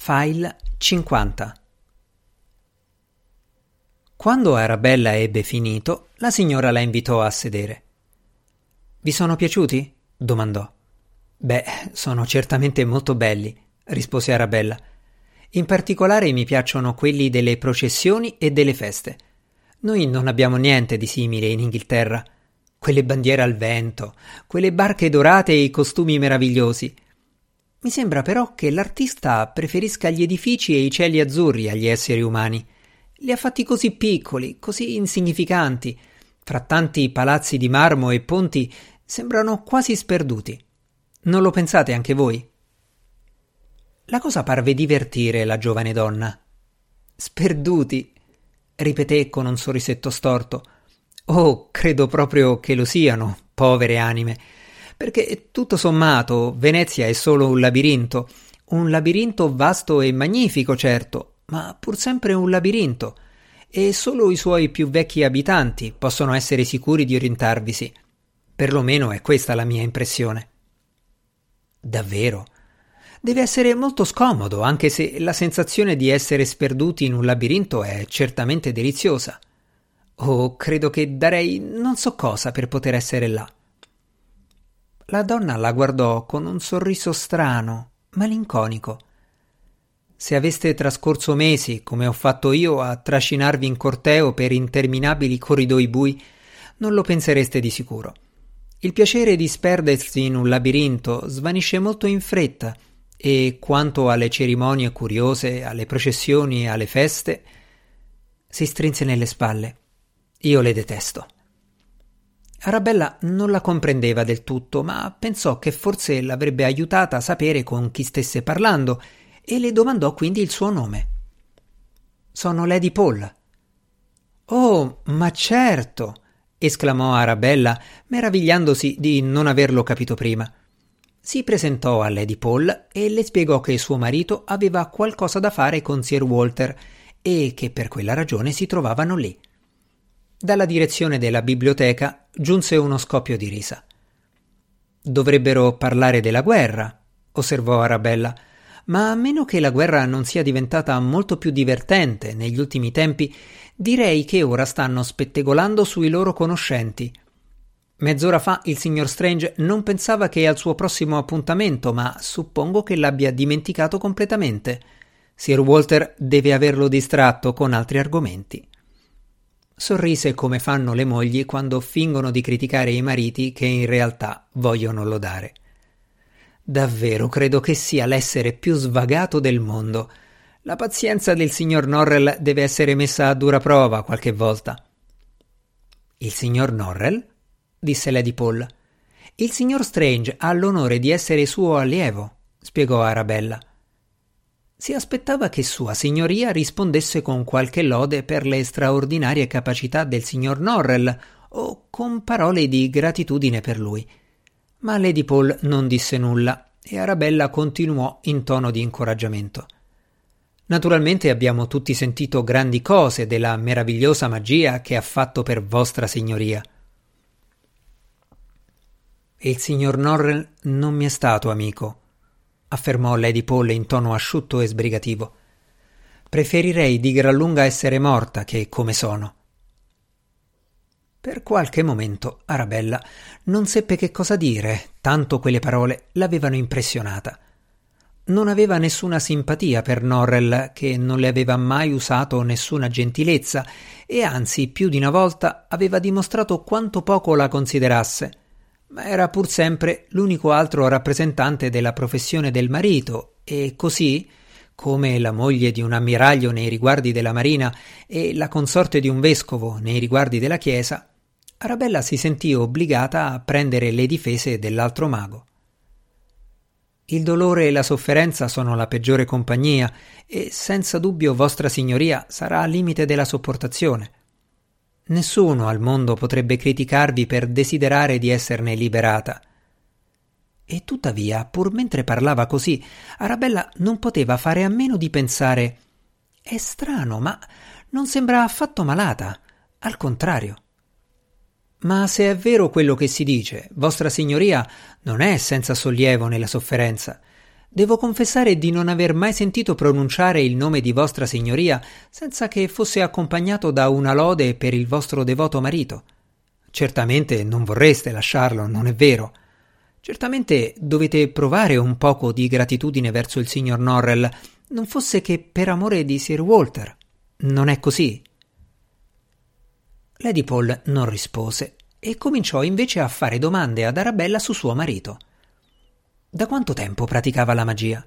File 50 Quando Arabella ebbe finito, la signora la invitò a sedere. Vi sono piaciuti? domandò. Beh, sono certamente molto belli, rispose Arabella. In particolare mi piacciono quelli delle processioni e delle feste. Noi non abbiamo niente di simile in Inghilterra. Quelle bandiere al vento, quelle barche dorate e i costumi meravigliosi. Mi sembra però che l'artista preferisca gli edifici e i cieli azzurri agli esseri umani. Li ha fatti così piccoli, così insignificanti. Fra tanti palazzi di marmo e ponti sembrano quasi sperduti. Non lo pensate anche voi? La cosa parve divertire la giovane donna. Sperduti, ripeté con un sorrisetto storto. Oh, credo proprio che lo siano, povere anime perché tutto sommato Venezia è solo un labirinto, un labirinto vasto e magnifico, certo, ma pur sempre un labirinto, e solo i suoi più vecchi abitanti possono essere sicuri di orientarvisi. Perlomeno è questa la mia impressione. Davvero? Deve essere molto scomodo, anche se la sensazione di essere sperduti in un labirinto è certamente deliziosa. Oh, credo che darei non so cosa per poter essere là. La donna la guardò con un sorriso strano, malinconico. Se aveste trascorso mesi, come ho fatto io, a trascinarvi in corteo per interminabili corridoi bui, non lo pensereste di sicuro. Il piacere di sperdersi in un labirinto svanisce molto in fretta e quanto alle cerimonie curiose, alle processioni e alle feste, si strinse nelle spalle. Io le detesto. Arabella non la comprendeva del tutto, ma pensò che forse l'avrebbe aiutata a sapere con chi stesse parlando e le domandò quindi il suo nome. Sono Lady Paul. Oh, ma certo! esclamò Arabella, meravigliandosi di non averlo capito prima. Si presentò a Lady Paul e le spiegò che suo marito aveva qualcosa da fare con Sir Walter e che per quella ragione si trovavano lì. Dalla direzione della biblioteca giunse uno scoppio di risa. Dovrebbero parlare della guerra, osservò Arabella, ma a meno che la guerra non sia diventata molto più divertente negli ultimi tempi, direi che ora stanno spettegolando sui loro conoscenti. Mezz'ora fa il signor Strange non pensava che al suo prossimo appuntamento, ma suppongo che l'abbia dimenticato completamente. Sir Walter deve averlo distratto con altri argomenti. Sorrise come fanno le mogli quando fingono di criticare i mariti che in realtà vogliono lodare. Davvero credo che sia l'essere più svagato del mondo. La pazienza del signor Norrell deve essere messa a dura prova qualche volta. Il signor Norrell? disse Lady Paul. Il signor Strange ha l'onore di essere suo allievo, spiegò Arabella si aspettava che Sua Signoria rispondesse con qualche lode per le straordinarie capacità del signor Norrell o con parole di gratitudine per lui. Ma Lady Paul non disse nulla e Arabella continuò in tono di incoraggiamento. Naturalmente abbiamo tutti sentito grandi cose della meravigliosa magia che ha fatto per vostra signoria. Il signor Norrell non mi è stato amico, affermò Lady Paul in tono asciutto e sbrigativo. Preferirei di gran lunga essere morta che come sono. Per qualche momento Arabella non seppe che cosa dire, tanto quelle parole l'avevano impressionata. Non aveva nessuna simpatia per Norrell, che non le aveva mai usato nessuna gentilezza, e anzi più di una volta aveva dimostrato quanto poco la considerasse ma era pur sempre l'unico altro rappresentante della professione del marito e così, come la moglie di un ammiraglio nei riguardi della marina e la consorte di un vescovo nei riguardi della chiesa, Arabella si sentì obbligata a prendere le difese dell'altro mago. Il dolore e la sofferenza sono la peggiore compagnia e senza dubbio vostra signoria sarà al limite della sopportazione. Nessuno al mondo potrebbe criticarvi per desiderare di esserne liberata. E tuttavia, pur mentre parlava così, Arabella non poteva fare a meno di pensare È strano, ma non sembra affatto malata, al contrario. Ma se è vero quello che si dice, vostra signoria non è senza sollievo nella sofferenza. Devo confessare di non aver mai sentito pronunciare il nome di vostra signoria senza che fosse accompagnato da una lode per il vostro devoto marito. Certamente non vorreste lasciarlo, non è vero. Certamente dovete provare un poco di gratitudine verso il signor Norrell, non fosse che per amore di Sir Walter. Non è così? Lady Paul non rispose e cominciò invece a fare domande ad Arabella su suo marito. Da quanto tempo praticava la magia?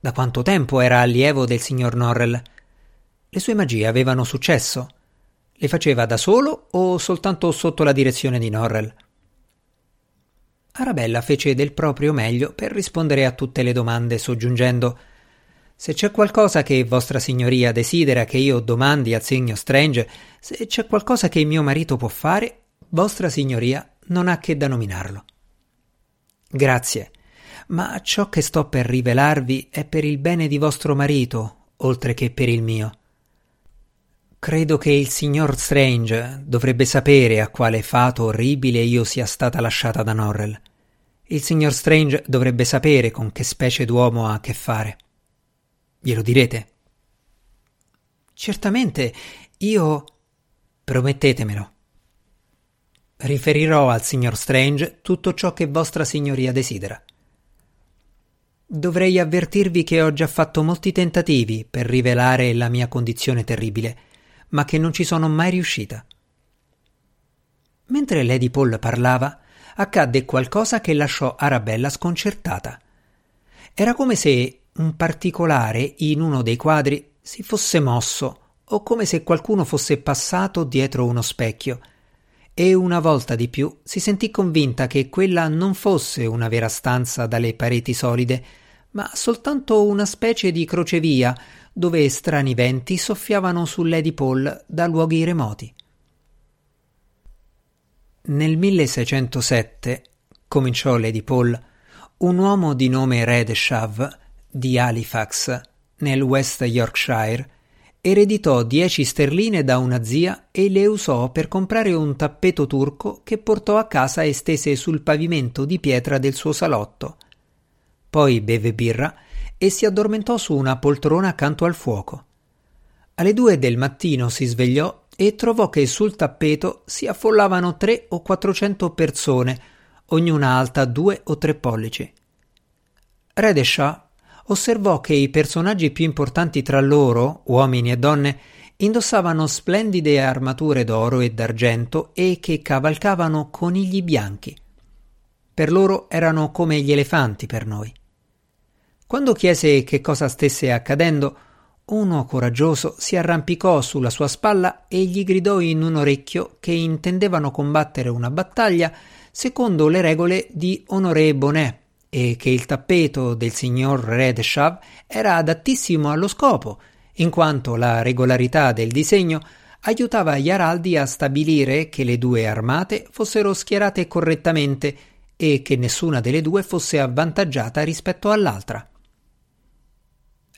Da quanto tempo era allievo del signor Norrell? Le sue magie avevano successo? Le faceva da solo o soltanto sotto la direzione di Norrell? Arabella fece del proprio meglio per rispondere a tutte le domande, soggiungendo Se c'è qualcosa che vostra signoria desidera che io domandi al signor Strange, se c'è qualcosa che mio marito può fare, vostra signoria non ha che da nominarlo. Grazie ma ciò che sto per rivelarvi è per il bene di vostro marito, oltre che per il mio. Credo che il signor Strange dovrebbe sapere a quale fato orribile io sia stata lasciata da Norrell. Il signor Strange dovrebbe sapere con che specie d'uomo ha a che fare. Glielo direte? Certamente, io. Promettetemelo. Riferirò al signor Strange tutto ciò che vostra signoria desidera. Dovrei avvertirvi che ho già fatto molti tentativi per rivelare la mia condizione terribile, ma che non ci sono mai riuscita. Mentre Lady Paul parlava, accadde qualcosa che lasciò Arabella sconcertata. Era come se un particolare in uno dei quadri si fosse mosso, o come se qualcuno fosse passato dietro uno specchio, e una volta di più si sentì convinta che quella non fosse una vera stanza dalle pareti solide, ma soltanto una specie di crocevia dove strani venti soffiavano su Lady Paul da luoghi remoti. Nel 1607, cominciò Lady Paul, un uomo di nome Redeshav di Halifax, nel West Yorkshire, ereditò dieci sterline da una zia e le usò per comprare un tappeto turco che portò a casa e stese sul pavimento di pietra del suo salotto poi beve birra e si addormentò su una poltrona accanto al fuoco. Alle due del mattino si svegliò e trovò che sul tappeto si affollavano tre o quattrocento persone, ognuna alta due o tre pollici. Redesha osservò che i personaggi più importanti tra loro, uomini e donne, indossavano splendide armature d'oro e d'argento e che cavalcavano conigli bianchi. Per loro erano come gli elefanti per noi. Quando chiese che cosa stesse accadendo, uno coraggioso si arrampicò sulla sua spalla e gli gridò in un orecchio che intendevano combattere una battaglia secondo le regole di Honoré Bonnet e che il tappeto del signor Redeshav era adattissimo allo scopo, in quanto la regolarità del disegno aiutava gli araldi a stabilire che le due armate fossero schierate correttamente e che nessuna delle due fosse avvantaggiata rispetto all'altra.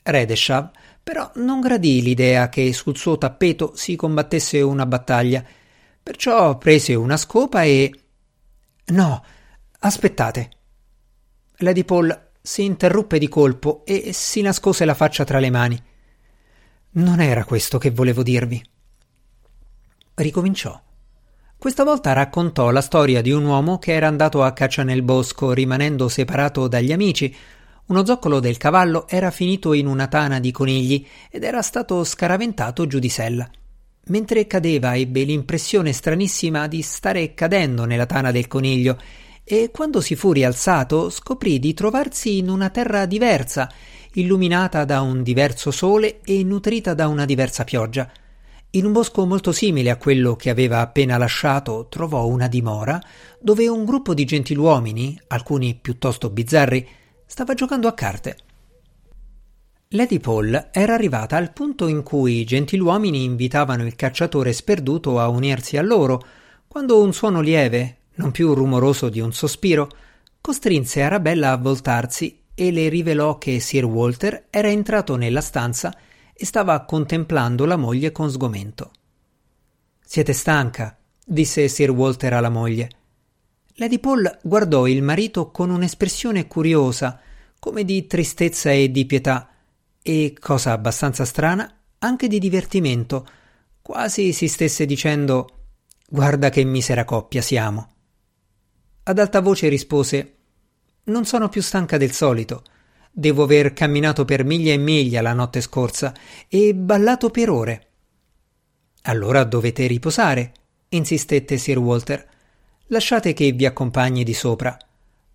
Redeshav però non gradì l'idea che sul suo tappeto si combattesse una battaglia, perciò prese una scopa e. No, aspettate. Lady Paul si interruppe di colpo e si nascose la faccia tra le mani. Non era questo che volevo dirvi. Ricominciò. Questa volta raccontò la storia di un uomo che era andato a caccia nel bosco, rimanendo separato dagli amici, uno zoccolo del cavallo era finito in una tana di conigli ed era stato scaraventato giù di sella. Mentre cadeva ebbe l'impressione stranissima di stare cadendo nella tana del coniglio e quando si fu rialzato scoprì di trovarsi in una terra diversa, illuminata da un diverso sole e nutrita da una diversa pioggia. In un bosco molto simile a quello che aveva appena lasciato trovò una dimora dove un gruppo di gentiluomini, alcuni piuttosto bizzarri, stava giocando a carte. Lady Paul era arrivata al punto in cui i gentiluomini invitavano il cacciatore sperduto a unirsi a loro, quando un suono lieve, non più rumoroso di un sospiro, costrinse Arabella a voltarsi e le rivelò che Sir Walter era entrato nella stanza e stava contemplando la moglie con sgomento. Siete stanca, disse Sir Walter alla moglie. Lady Paul guardò il marito con un'espressione curiosa, come di tristezza e di pietà, e, cosa abbastanza strana, anche di divertimento, quasi si stesse dicendo Guarda che misera coppia siamo. Ad alta voce rispose Non sono più stanca del solito. Devo aver camminato per miglia e miglia la notte scorsa e ballato per ore. Allora dovete riposare, insistette Sir Walter. Lasciate che vi accompagni di sopra.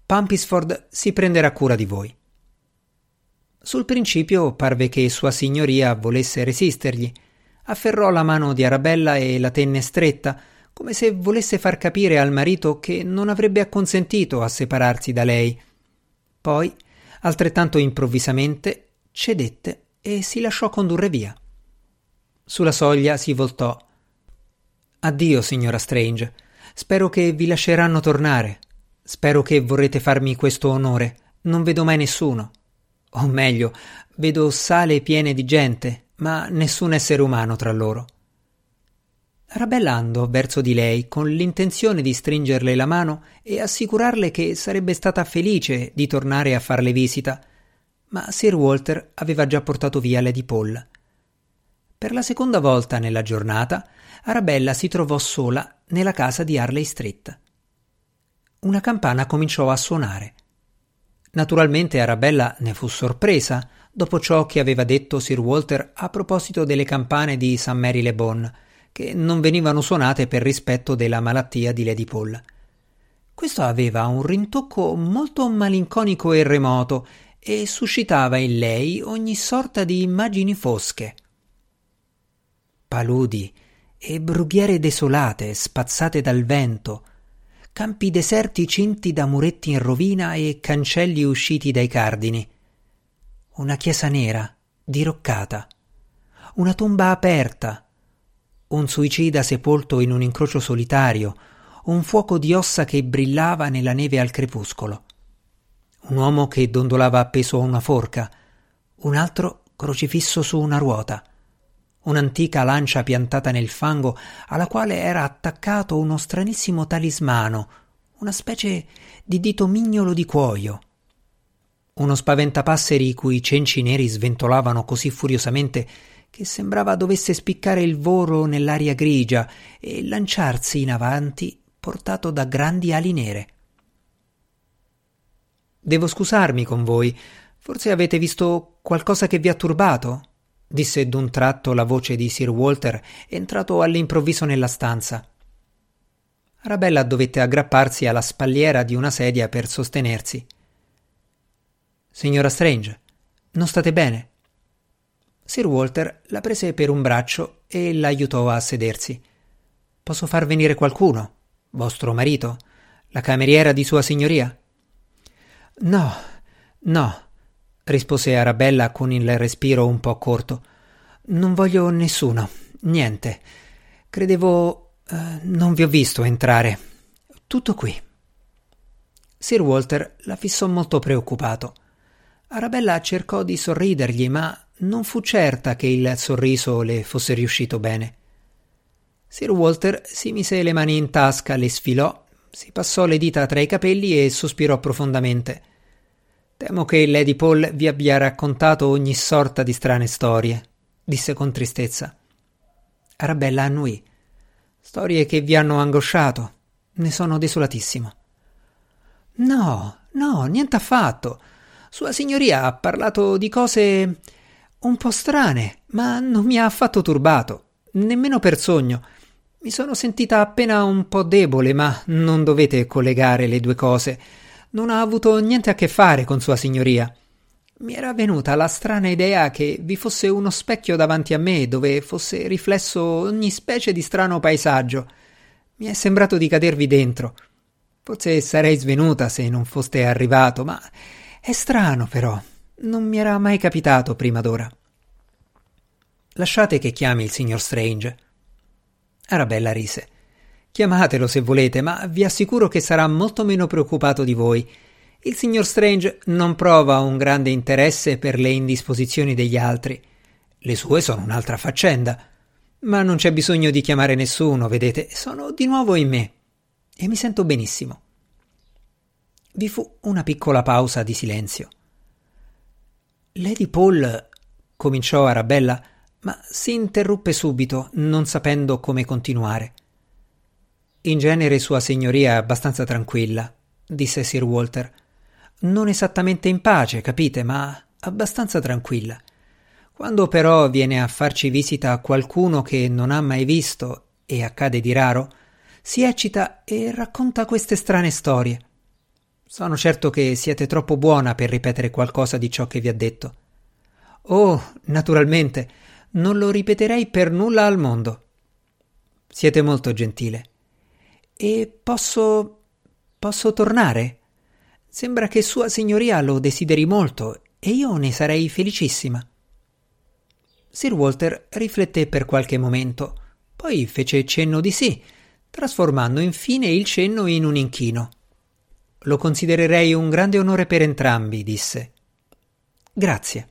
Pumpisford si prenderà cura di voi. Sul principio parve che Sua Signoria volesse resistergli. Afferrò la mano di Arabella e la tenne stretta, come se volesse far capire al marito che non avrebbe acconsentito a separarsi da lei. Poi, altrettanto improvvisamente, cedette e si lasciò condurre via. Sulla soglia si voltò. Addio, signora Strange. Spero che vi lasceranno tornare. Spero che vorrete farmi questo onore. Non vedo mai nessuno. O meglio, vedo sale piene di gente, ma nessun essere umano tra loro. Arabella andò verso di lei con l'intenzione di stringerle la mano e assicurarle che sarebbe stata felice di tornare a farle visita, ma Sir Walter aveva già portato via Lady Paul. Per la seconda volta nella giornata, Arabella si trovò sola nella casa di Harley Street. Una campana cominciò a suonare. Naturalmente Arabella ne fu sorpresa dopo ciò che aveva detto Sir Walter a proposito delle campane di St. Mary Le Bon che non venivano suonate per rispetto della malattia di Lady Paul. Questo aveva un rintocco molto malinconico e remoto e suscitava in lei ogni sorta di immagini fosche. Paludi e brughiere desolate spazzate dal vento, campi deserti cinti da muretti in rovina e cancelli usciti dai cardini. Una chiesa nera, diroccata, una tomba aperta, un suicida sepolto in un incrocio solitario, un fuoco di ossa che brillava nella neve al crepuscolo, un uomo che dondolava appeso a una forca, un altro crocifisso su una ruota, un'antica lancia piantata nel fango alla quale era attaccato uno stranissimo talismano, una specie di dito mignolo di cuoio. Uno spaventapasseri i cui cenci neri sventolavano così furiosamente che sembrava dovesse spiccare il volo nell'aria grigia e lanciarsi in avanti portato da grandi ali nere. Devo scusarmi con voi. Forse avete visto qualcosa che vi ha turbato? Disse d'un tratto la voce di Sir Walter, entrato all'improvviso nella stanza. Arabella dovette aggrapparsi alla spalliera di una sedia per sostenersi. Signora Strange, non state bene? Sir Walter la prese per un braccio e l'aiutò a sedersi. Posso far venire qualcuno? Vostro marito? La cameriera di Sua Signoria? No, no, rispose Arabella con il respiro un po' corto. Non voglio nessuno, niente. Credevo. Uh, non vi ho visto entrare. Tutto qui. Sir Walter la fissò molto preoccupato. Arabella cercò di sorridergli, ma non fu certa che il sorriso le fosse riuscito bene. Sir Walter si mise le mani in tasca, le sfilò, si passò le dita tra i capelli e sospirò profondamente. Temo che Lady Paul vi abbia raccontato ogni sorta di strane storie, disse con tristezza. Arabella annuì. Storie che vi hanno angosciato. Ne sono desolatissimo. No, no, niente affatto. Sua signoria ha parlato di cose un po' strane, ma non mi ha affatto turbato, nemmeno per sogno. Mi sono sentita appena un po' debole, ma non dovete collegare le due cose. Non ha avuto niente a che fare con Sua Signoria. Mi era venuta la strana idea che vi fosse uno specchio davanti a me dove fosse riflesso ogni specie di strano paesaggio. Mi è sembrato di cadervi dentro. Forse sarei svenuta se non foste arrivato, ma è strano però. Non mi era mai capitato prima d'ora. Lasciate che chiami il signor Strange. Arabella rise. Chiamatelo se volete, ma vi assicuro che sarà molto meno preoccupato di voi. Il signor Strange non prova un grande interesse per le indisposizioni degli altri. Le sue sono un'altra faccenda. Ma non c'è bisogno di chiamare nessuno, vedete, sono di nuovo in me. E mi sento benissimo. Vi fu una piccola pausa di silenzio. Lady Paul. cominciò Arabella, ma si interruppe subito, non sapendo come continuare. In genere Sua Signoria è abbastanza tranquilla, disse Sir Walter. Non esattamente in pace, capite, ma abbastanza tranquilla. Quando però viene a farci visita qualcuno che non ha mai visto, e accade di raro, si eccita e racconta queste strane storie. Sono certo che siete troppo buona per ripetere qualcosa di ciò che vi ha detto. Oh, naturalmente, non lo ripeterei per nulla al mondo. Siete molto gentile. E posso. posso tornare? Sembra che Sua Signoria lo desideri molto e io ne sarei felicissima. Sir Walter rifletté per qualche momento, poi fece cenno di sì, trasformando infine il cenno in un inchino. Lo considererei un grande onore per entrambi, disse. Grazie.